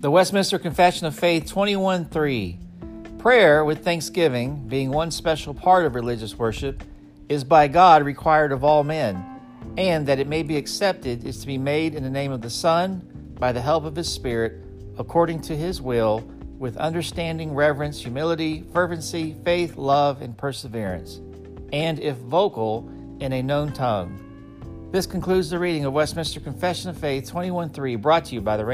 The Westminster Confession of Faith 21 3. Prayer with thanksgiving, being one special part of religious worship, is by God required of all men, and that it may be accepted is to be made in the name of the Son, by the help of His Spirit, according to His will, with understanding, reverence, humility, fervency, faith, love, and perseverance, and if vocal, in a known tongue. This concludes the reading of Westminster Confession of Faith 21 3, brought to you by the